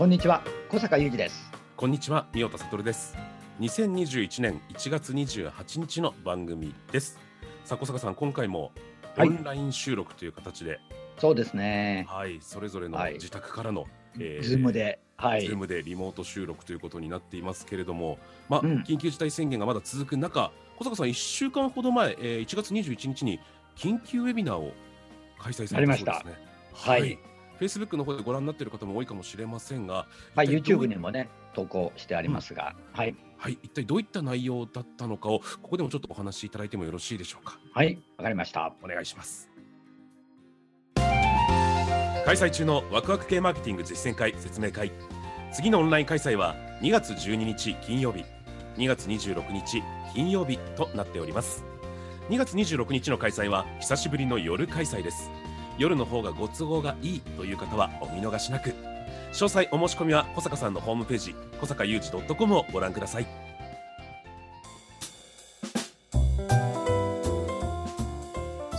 こんにちは、小阪裕司です。こんにちは、三代田悟です。2021年1月28日の番組です。さあ、小阪さん、今回もはいオンライン収録という形で、そうですね。はい、それぞれのはい自宅からの、えーズームで、はいズー。ムでリモート収録ということになっていますけれども、まあ、うん緊急事態宣言がまだ続く中、小阪さん、1週間ほど前、えー1月21日に緊急ウェビナーを開催されたそうですね。はい。Facebook の方でご覧になっている方も多いかもしれませんが、はい、YouTube にもね、投稿してありますが、はい。はい、一体どういった内容だったのかを、ここでもちょっとお話しいただいてもよろしいでしょうか。はい、わかりました。お願いします。開催中のワクワク系マーケティング実践会説明会。次のオンライン開催は2月12日金曜日、2月26日金曜日となっております。2月26日の開催は久しぶりの夜開催です。夜の方がご都合がいいという方はお見逃しなく。詳細お申し込みは小坂さんのホームページ、小坂雄二 .com をご覧ください。さ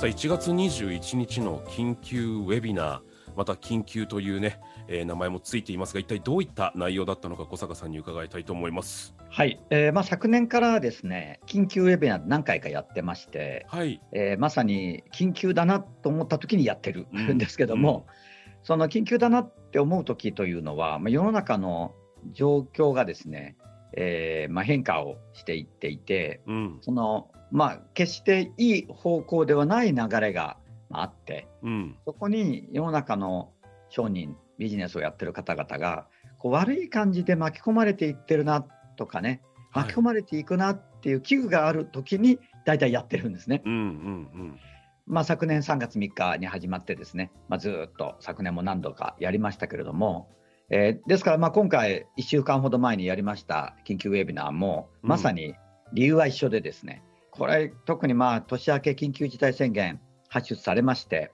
あ1月21日の緊急ウェビナー、また緊急というね、えー名前もついていますが、一体どういった内容だったのか、小坂さんに伺いたいと思います。はい。えーまあ、昨年からですね、緊急ウェビナー何回かやってまして、はい。えーまさに緊急だなと思った時にやってるうんんですけども、その緊急だなって思う時というのは、まあ、世の中の状況がですね、えーまあ、変化をしていっていて、うん。そのまあ、決していい方向ではない流れがまああって、うん。そこに世の中の商人、ビジネスをやってる方々が、こう悪い感じで巻き込まれていってるなとかね、はい巻き込まれていくなっていう危惧がある時に、大体やってるんですね。うんうんまあ、昨年3月3日に始まってですね、まあ、ずーっと昨年も何度かやりましたけれども、えーですからまあ今回1週間ほど前にやりました緊急ウェビナーもうんまさに理由は一緒でですね、これ特にまあ年明け緊急事態宣言発出されまして、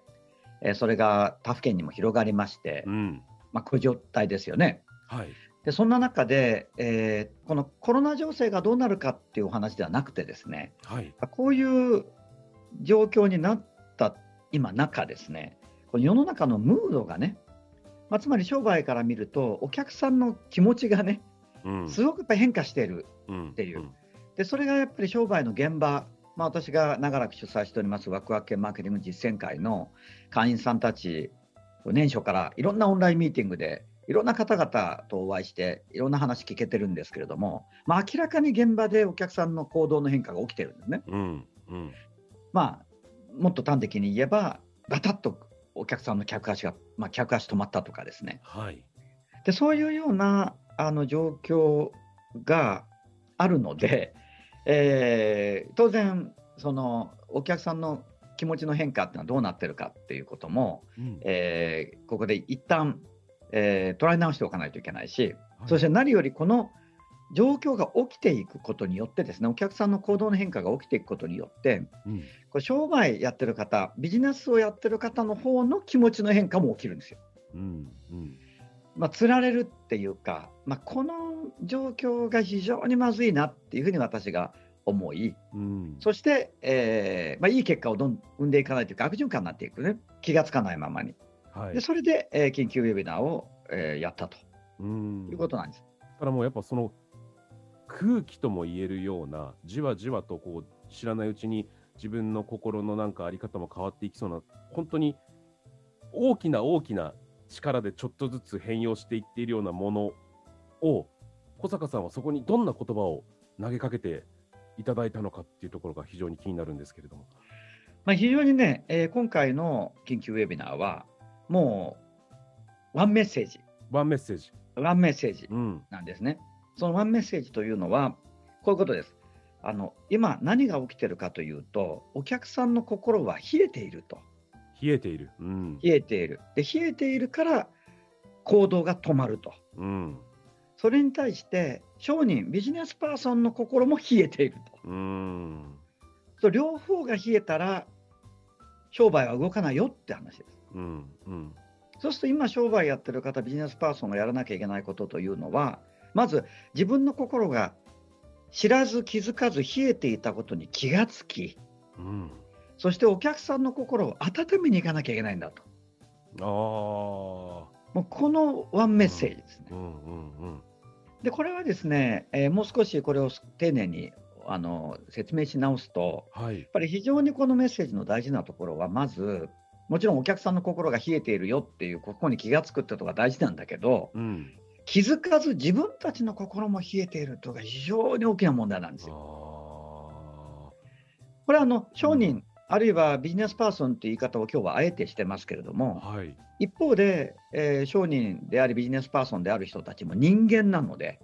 えーそれが他府県にも広がりましてうん。う、ん。まあ、こういう状態ですよね。はい。でそんな中で、えーこのコロナ情勢がどうなるかっていうお話ではなくてですね、はい。こういう状況になった今中ですね、この世の中のムードがね、まあ、つまり商売から見ると、お客さんの気持ちがね、うん。すごくやっぱり変化している。うん。ていうで、それがやっぱり商売の現場、まあ、私が長らく主催しておりますワクワク系マーケティング実践会の会員さんたち、年初からいろんなオンラインミーティングで、いろんな方々とお会いして、いろんな話聞けてるんですけれども、まあ、明らかに現場でお客さんの行動の変化が起きてるんですね。うん。うん。まあ、もっと端的に言えば、ガタッとお客さんの客足が、まあ、客足止まったとかですね。はい。で、そういうようなあの状況があるので、えー当然、そのお客さんの気持ちの変化っていうのはどうなってるかっていうことも、うん。えーここで一旦、えー捉え直しておかないといけないし、はいそして何よりこの状況が起きていくことによってですね、お客さんの行動の変化が起きていくことによって、うん。これ商売やってる方、ビジネスをやってる方の方の気持ちの変化も起きるんですよ。うん。うん。まあ、釣られるっていうか、まあ、この状況が非常にまずいなっていうふうに私が思い、うん。そして、えーまあ、いい結果をどん生んでいかないというか、悪循環になっていくね、気がつかないままに。はいで。それで、えー緊急ウェビナーを、えーやったとうん。いうことなんです。だからもうやっぱその空気とも言えるようなじわじわとこう知らないうちに自分の心のなんかあり方も変わっていきそうな本当に大きな大きな力でちょっとずつ変容していっているようなものを小坂さんはそこにどんな言葉を投げかけていただいたのかっていうところが非常に気になるんですけれども。まあ、非常にね、えー今回の緊急ウェビナーは、もうワンメッセージ、ワンメッセージ。ワンメッセージうん。なんですね。そのワンメッセージというのは、こういうことです。あの今、何が起きてるかというと、お客さんの心は冷えていると。冷えている。うん。冷えている。で、冷えているから行動が止まると。うん。それに対して、商人、ビジネスパーソンの心も冷えていると。うん。そう両方が冷えたら、商売は動かないよって話です。うん。うん。そうすると今商売やってる方、ビジネスパーソンがやらなきゃいけないことというのは、まず自分の心が知らず気づかず冷えていたことに気がつき、うん。そしてお客さんの心を温めに行かなきゃいけないんだと。ああ。もうこのワンメッセージですね。うん。うん。うん。で、これはですね、えーもう少しこれを丁寧にあの説明し直すと、はいやっ。ぱり非常にこのメッセージの大事なところは、まず、もちろんお客さんの心が冷えているよっていう、ここに気がつくってことが大事なんだけど、うん。気づかず自分たちの心も冷えているというのが非常に大きな問題なんですあよ。あ。これはあの商人、あるいはビジネスパーソンという言い方を今日はあえてしてますけれども、はい。一方で、えー商人でありビジネスパーソンである人たちも人間なので、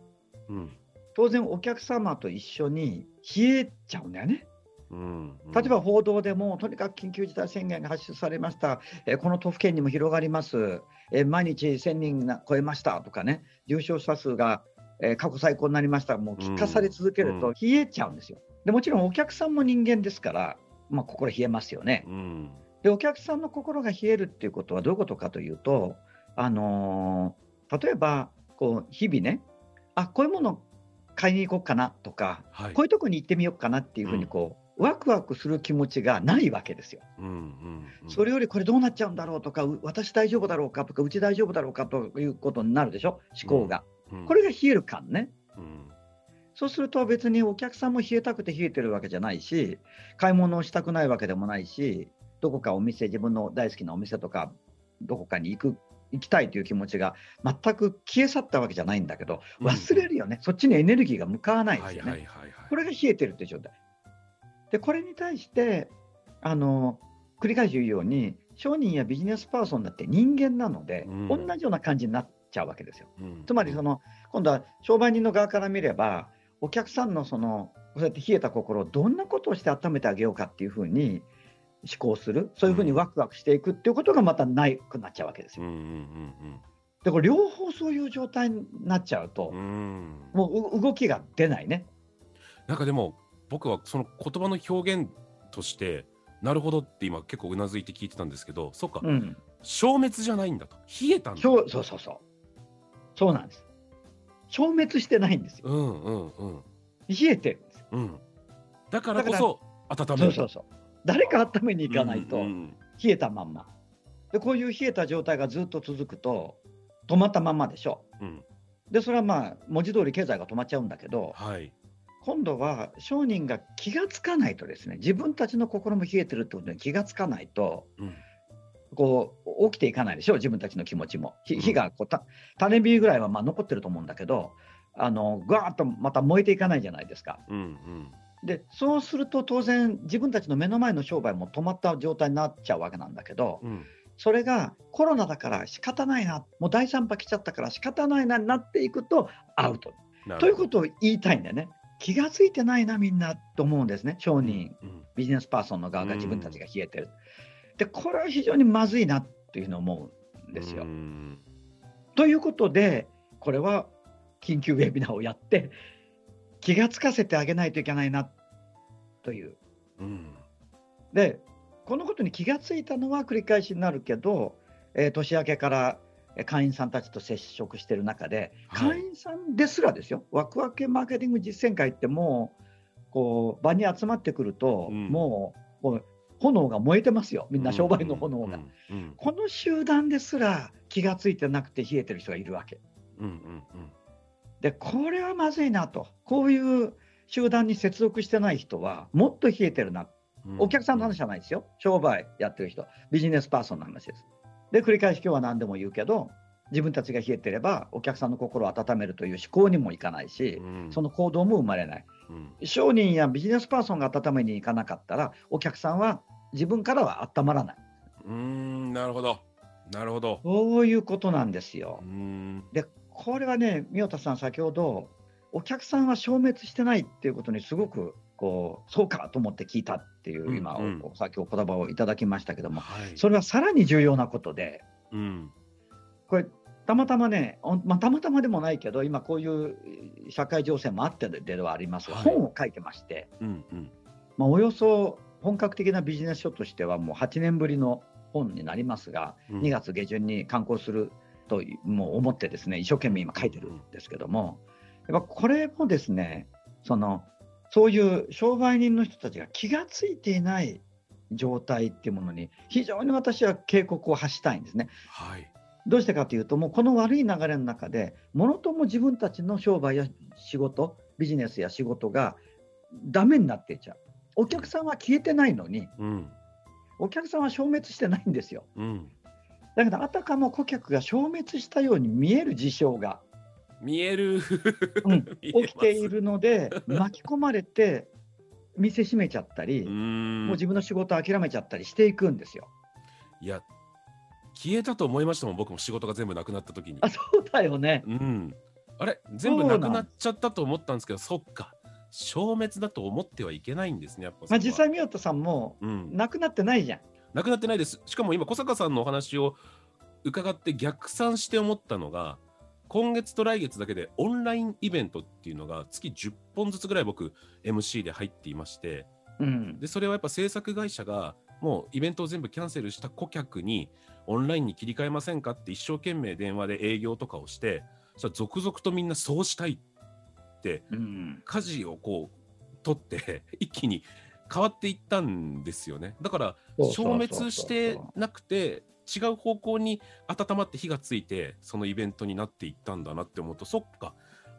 うん。当然お客様と一緒に冷えちゃうんだよね。うん。例えば報道でも、とにかく緊急事態宣言が発出されました、えーこの都府県にも広がります、えー毎日1000人が超えましたとかね、重症者数が、えー過去最高になりました、もう聞かされ続けるうんと冷えちゃうんですよ。でもちろんお客さんも人間ですから、まあ、心冷えますよね。うん。で、お客さんの心が冷えるっていうことはどういうことかというと、あのー例えばこう日々ね、あこういうもの買いに行こうかなとか、はい。こういうとこに行ってみようかなっていうふうにこう、ワクワクする気持ちがないわけですよ。うん。うん。うんそれよりこれどうなっちゃうんだろうとか、う私大丈夫だろうかとか、うち大丈夫だろうかということになるでしょ、思考が。うんこれが冷える感ね。うん。そうすると別にお客さんも冷えたくて冷えてるわけじゃないし、買い物をしたくないわけでもないし、どこかお店、自分の大好きなお店とか、どこかに行く、行きたいという気持ちが全く消え去ったわけじゃないんだけど、うん忘れるよね、そっちにエネルギーが向かわないですよね。これが冷えてるって状態。で、これに対して、あの、繰り返し言うように、商人やビジネスパーソンだって人間なので、うん同じような感じになっちゃうわけですよ。うんつまり、その、今度は商売人の側から見れば、お客さんのその、そうやって冷えた心をどんなことをして温めてあげようかっていうふうに思考する、そういうふうにワクワクしていくっていうことがまたないくなっちゃうわけですよ。うんうんで、これ両方そういう状態になっちゃうとうんうん。う、ん。もうう動きが出ないね。なんかでも僕はその言葉の表現としてなるほどって今結構うなずいて聞いてたんですけどそっか、うん。消滅じゃないんだと冷えたんだそうそうそうそう。そうなんです。消滅してないんですよ。うんうんうん冷えてるんですよ。うんだからこそ温めるそうそうそう。誰か温めに行かないと冷えたまんま。で、こういう冷えた状態がずっと続くと止まったまんまでしょ。うんで、それはまあ文字通り経済が止まっちゃうんだけど、はい今度は商人が気がつかないとですね、自分たちの心も冷えてるってことに気がつかないと、うんこう起きていかないでしょ、自分たちの気持ちも。火がこうた種火ぐらいはまあ残ってると思うんだけど、あのガーッとまた燃えていかないじゃないですか。うんうんで、そうすると当然、自分たちの目の前の商売も止まった状態になっちゃうわけなんだけど、うんそれがコロナだから仕方ないな、もう第3波来ちゃったから仕方ないなになっていくとアウト。ということを言いたいんだよね。気がついてないな、みんなと思うんですね、商人、うんビジネスパーソンの側が自分たちが冷えてる。で、これは非常にまずいなっていうふうに思うんですよう。んということで、これは緊急ウェビナーをやって、気がつかせてあげないといけないなという。うんで、このことに気がついたのは繰り返しになるけど、えー年明けからえー会員さんたちと接触している中で、はい会員さんですらですよ、ワクワクマーケティング実践会ってもう、こう場に集まってくると、うんもうもう炎が燃えてますよ、みんな商売の炎が。うん。うん。この集団ですら気がついてなくて冷えてる人がいるわけ。うんうん。で、これはまずいなと、こういう集団に接続してない人は、もっと冷えてるな、うん。お客さんの話じゃないですよ、商売やってる人、ビジネスパーソンの話です。で、繰り返し今日は何でも言うけど、自分たちが冷えてれば、お客さんの心を温めるという思考にもいかないし、うん。その行動も生まれない。うん。商人やビジネスパーソンが温めに行かなかったら、お客さんは自分からは温まらない。うーんなるほど。なるほど。そういうことなんですよ。う。ん。で、これはね、宮田さん、先ほど、お客さんは消滅してないっていうことにすごくこうそうかと思って聞いたっていう、うん今、うん。お先お言葉をいただきましたけども、はい。それはさらに重要なことで、うん。これ、たまたまね、おまあ、たまたまでもないけど、今、こういう社会情勢もあってではあります。が、はい。本を書いてまして、うんうん。まあ、およそ本格的なビジネス書としては、もう8年ぶりの本になりますが、うん2月下旬に刊行するともう思ってですね一生懸命今書いてるんですけどもやっぱこれもですねそのそういう商売人の人たちが気がついていない状態っていうものに非常に私は警告を発したいんですね。はいどうしてかというともうこの悪い流れの中でものとも自分たちの商売や仕事ビジネスや仕事がダメになっていっちゃう。お客さんは消えてないのにうん。お客さんは消滅してないんですよ。うん。だけどあたかも顧客が消滅したように見える事象が、見える。うん 起きているので巻き込まれて店閉めちゃったり、もう自分の仕事諦めちゃったりしていくんですよ。いや消えたと思いましたもん僕も仕事が全部なくなった時に。あそうだよね。うん。あれ全部なくなっちゃったと思ったんですけどそっか消滅だと思ってはいけないんですねやっぱまあ、実際、宮田さんもうん、なくなってないじゃん。なくなってないです。しかも今小坂さんのお話を伺って逆算して思ったのが今月と来月だけでオンラインイベントっていうのが月10本ずつぐらい僕 MC で入っていましてうん、でそれはやっぱ制作会社がもうイベントを全部キャンセルした顧客にオンラインに切り替えませんかって一生懸命電話で営業とかをしてそしたら続々とみんなそうしたいってうん、舵をこう取って 一気に変わっていったんですよね。だから消滅してなくて違う方向に温まって火がついてそのイベントになっていったんだなって思うとそっか。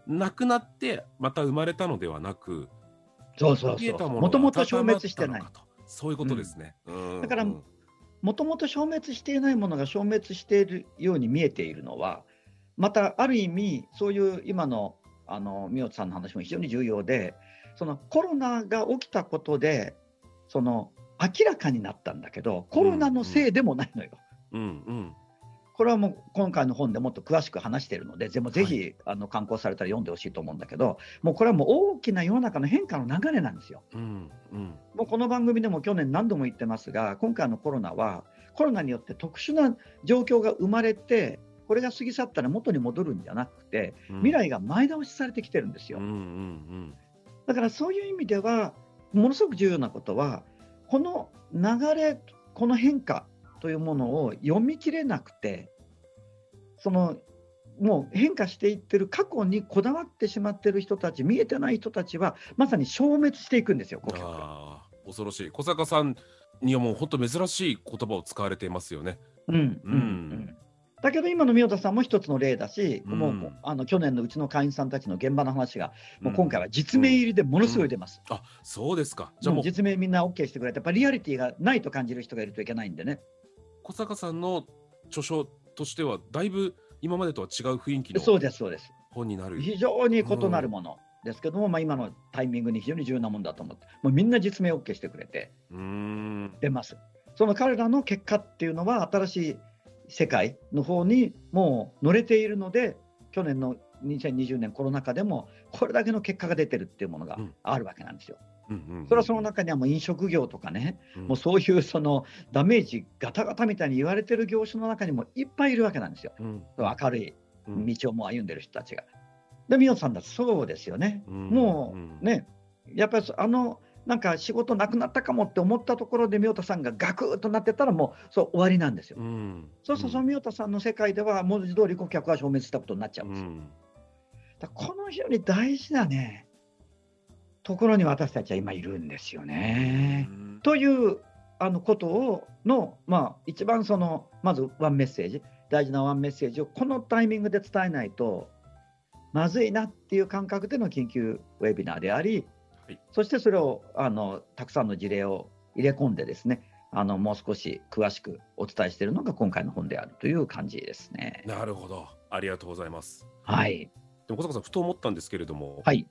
なくなってまた生まれたのではなくそうそうそう。もともとが消滅してない。そういうことですね、うん。だからうん。もともと消滅していないものが消滅しているように見えているのは、またある意味、そういう今のあの宮内さんの話も非常に重要で、そのコロナが起きたことで、その明らかになったんだけど、コロナのせいでもないのよ。うんうんこれはもう今回の本でもっと詳しく話しているので、ぜもぜひ、あの刊行されたら読んでほしいと思うんだけど、もうこれはもう大きな世の中の変化の流れなんですよ。うんうんもうこの番組でも去年何度も言ってますが、今回のコロナは、コロナによって特殊な状況が生まれて、これが過ぎ去ったら元に戻るんじゃなくて、うん。未来が前倒しされてきてるんですよ。うん。うんだからそういう意味では、ものすごく重要なことは、この流れ、この変化というものを読み切れなくて、そのもう変化していってる過去にこだわってしまってる人たち、見えてない人たちは、まさに消滅していくんですよ、恐ろしい。小坂さんにはもう本当珍しい言葉を使われていますよね。うんうんうん。うんだけど今の宮田さんも一つの例だし、うんもうあの去年のうちの会員さんたちの現場の話が、もううん今回は実名入りでものすごい出ます。あそうですかじゃあもう実名みんな OK してくれて、やっぱリアリティがないと感じる人がいるといけないんでね。小坂さんの著書としてはだいぶ今までとは違う雰囲気のそうです、そうです。本になる非常に異なるものですけども、まあ、今のタイミングに非常に重要なものだと思って、もうみんな実名 OK してくれて出ます。その彼らの結果っていうのは、新しい世界の方にもう乗れているので、去年の2020年コロナ禍でも、これだけの結果が出てるっていうものがうんあるわけなんですよ。うんうんうんそれはその中にはもう飲食業とかね、うんもうそういうそのダメージガタガタみたいに言われてる業種の中にもいっぱいいるわけなんですよ。うん明るいうん道をもう歩んでる人たちが。で、宮野さんだってそうですよね。うんもうんうね、やっぱりあの、なんか仕事なくなったかもって思ったところで、宮田さんがガクッとなってたら、もうそう終わりなんですよ。うんそうすると、その宮田さんの世界では、文字通り顧客は消滅したことになっちゃうですよ。うんんだこの非常に大事なね、ところに私たちは今いるんですよね。というあのことをの、まあ、一番そのまずワンメッセージ大事なワンメッセージをこのタイミングで伝えないとまずいなっていう感覚での緊急ウェビナーであり、はい。そしてそれをあのたくさんの事例を入れ込んでですねあのもう少し詳しくお伝えしているのが今回の本であるという感じですね。なるほど。ありがとうございます。はい、でも小坂さんふと思ったんですけれども、はい、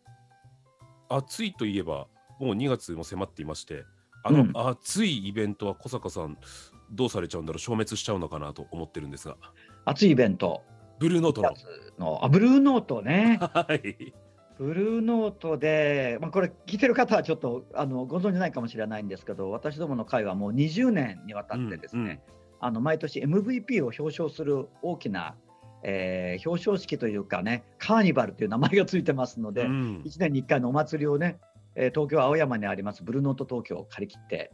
暑いといえばもう2月も迫っていましてあのうん。暑いイベントは小坂さんどうされちゃうんだろう消滅しちゃうのかなと思ってるんですが。熱いイベント。ブルーノートの。2月のあブルーノートね。はいブルーノートで、まあ、これ聞いてる方はちょっとあのご存じないかもしれないんですけど私どもの会はもう20年にわたってですね、あの毎年 MVP を表彰する大きな、えー表彰式というかねカーニバルという名前がついてますので、うん。1年に1回のお祭りをね、えー東京青山にありますブルーノート東京を借り切って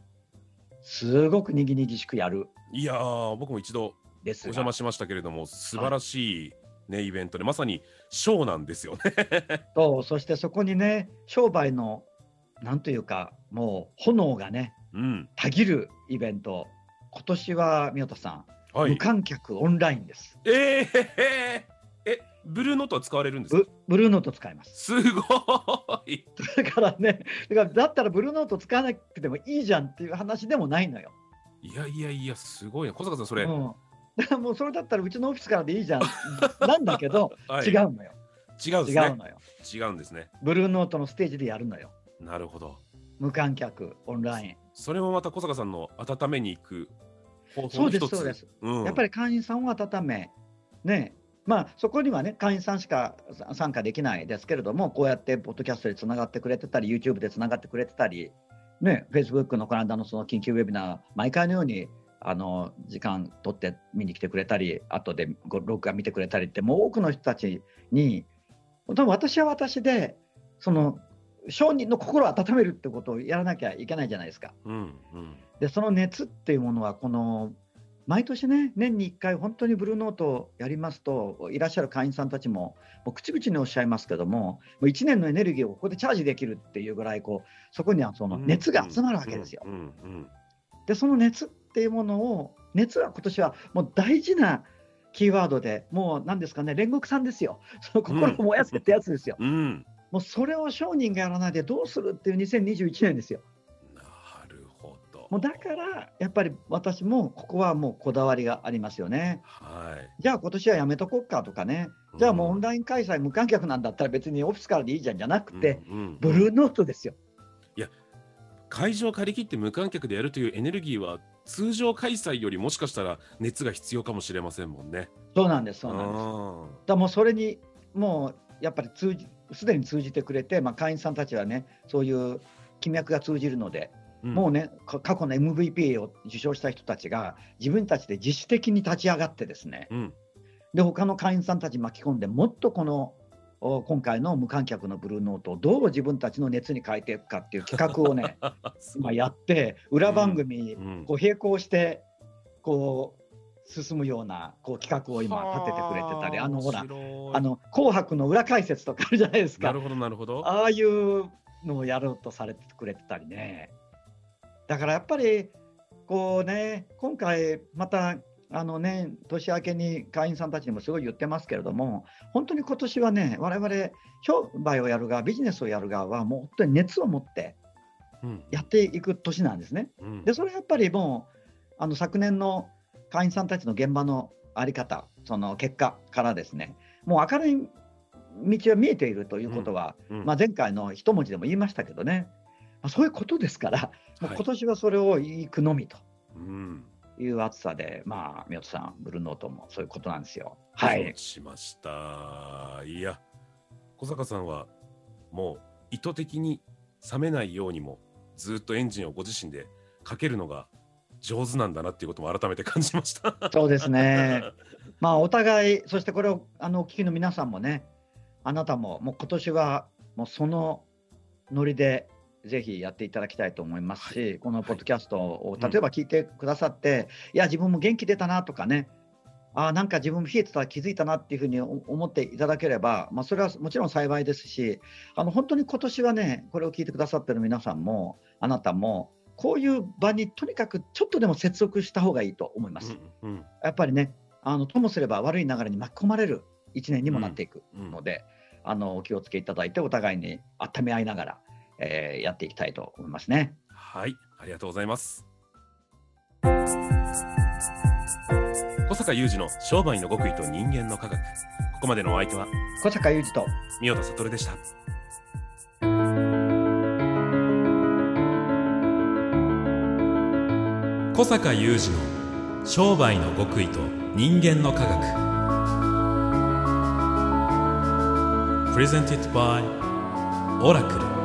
すごくにぎにぎしくやる。いやー僕も一度お邪魔しましたけれども素晴らしい、ねイベントでまさにショーなんですよね。とそしてそこにね商売のなんというかもう炎がねうん。たぎるイベント。今年は宮田さん、はい。無、観客オンラインです。えー、えブルーノートは使われるんですブルーノート使います。すごい。だからねだからだったらブルーノート使わなくてもいいじゃんっていう話でもないのよ、いやいやいやすごい。な小坂さんそれ、うん、だからもうそれだったらうちのオフィスからでいいじゃん。なんだけど、はい。違うのよ。違うんですね。違うのよ。違うんですね。ブルーノートのステージでやるのよ。なるほど。無観客オンライン。それもまた小坂さんの温めに行く方法そうですの一つそうです、うん、やっぱり会員さんを温め。ね。まあそこにはね会員さんしかさ参加できないですけれどもこうやってポッドキャストでつながってくれてたり YouTube でつながってくれてたりね。Facebook のこの間のその緊急ウェビナー毎回のようにあの時間取って見に来てくれたり後でご録画見てくれたりってもう多くの人たちに私は私でその商人の心を温めるってことをやらなきゃいけないじゃないですか。うんうんでその熱っていうものはこの毎年ね年に1回本当にブルーノートをやりますといらっしゃる会員さんたちももう口々におっしゃいますけどももう1年のエネルギーをここでチャージできるっていうぐらいこうそこにはその熱が集まるわけですよ。でその熱っていうものを熱は今年はもう大事なキーワードでもう何ですかね煉獄さんですよ その心を燃やせってやつですよ。うんうんもうそれを商人がやらないでどうするっていう2021年ですよ。なるほどもうだからやっぱり私もここはもうこだわりがありますよね。はいじゃあ今年はやめとこっかとかね、じゃあもうオンライン開催無観客なんだったら別にオフィスからでいいじゃんじゃなくて、うんうんブルーノートですよ。会場を借り切って無観客でやるというエネルギーは通常開催よりもしかしたら熱が必要かもしれませんもんね。そうなんです、そうなんです。だもうそれにもうやっぱり通じすでに通じてくれて、まあ、会員さんたちはね、そういう金脈が通じるので、うんもうね、か過去の MVP を受賞した人たちが自分たちで自主的に立ち上がってですね、うんで他の会員さんたち巻き込んでもっとこのお今回の無観客のブルーノートをどう自分たちの熱に変えていくかっていう企画をね 今やって裏番組こう並行してこう進むようなこう企画を今立ててくれてたりあのほらあの紅白の裏解説とかあるじゃないですかなるほどなるほど。ああいうのをやろうとされてくれてたりね。だからやっぱりこうね今回またあのね年明けに会員さんたちにもすごい言ってますけれども本当に今年はね我々商売をやる側ビジネスをやる側はもう本当に熱を持ってうん。やっていく年なんですね。うん。でそれはやっぱりもうあの昨年の会員さんたちの現場の在り方その結果からですねもう明るい道は見えているということは、うん。まあ、前回の一文字でも言いましたけどね、まあ、そういうことですから、もうはい今年はそれをいくのみと。うんいう暑さで、まあ、宮田さん、ブルーノートもそういうことなんですよ。はいしました。いや、小坂さんはもう意図的に冷めないようにもずっとエンジンをご自身でかけるのが上手なんだなっていうことも改めて感じました。そうですね。まあ、お互い、そしてこれをあのお聞きの皆さんもね、あなたももう今年はもうそのノリでぜひやっていただきたいと思いますし、このポッドキャストをうん。例えば聞いてくださって、いや、自分も元気出たなとかね、あーなんか自分も冷えてたら気づいたなっていうふうに思思っていただければ、まあ、それはもちろん幸いですし、あの本当に今年はね、これを聞いてくださってる皆さんも、あなたも、こういう場にとにかくちょっとでも接続した方がいいと思います。うんうん。やっぱりね、あのともすれば悪い流れに巻き込まれる1年にもなっていくうん。ので、あのお気をつけいただいて、お互いに温め合いながら、えーやっていきたいと思いますね。はい、ありがとうございます。小坂雄二の商売の極意と人間の科学。ここまでのお相手は小坂雄二と三代田悟でした。小坂雄二の商売の極意と人間の科学 Presented by オラクル